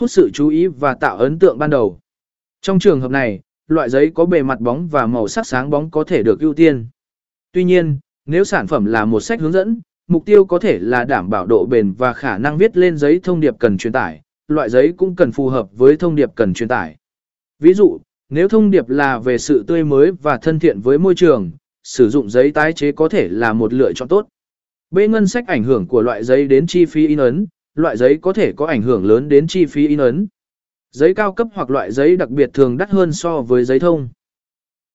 hút sự chú ý và tạo ấn tượng ban đầu. Trong trường hợp này, loại giấy có bề mặt bóng và màu sắc sáng bóng có thể được ưu tiên. Tuy nhiên, nếu sản phẩm là một sách hướng dẫn, mục tiêu có thể là đảm bảo độ bền và khả năng viết lên giấy thông điệp cần truyền tải, loại giấy cũng cần phù hợp với thông điệp cần truyền tải. Ví dụ, nếu thông điệp là về sự tươi mới và thân thiện với môi trường, sử dụng giấy tái chế có thể là một lựa chọn tốt. B. Ngân sách ảnh hưởng của loại giấy đến chi phí in ấn, loại giấy có thể có ảnh hưởng lớn đến chi phí in ấn. Giấy cao cấp hoặc loại giấy đặc biệt thường đắt hơn so với giấy thông.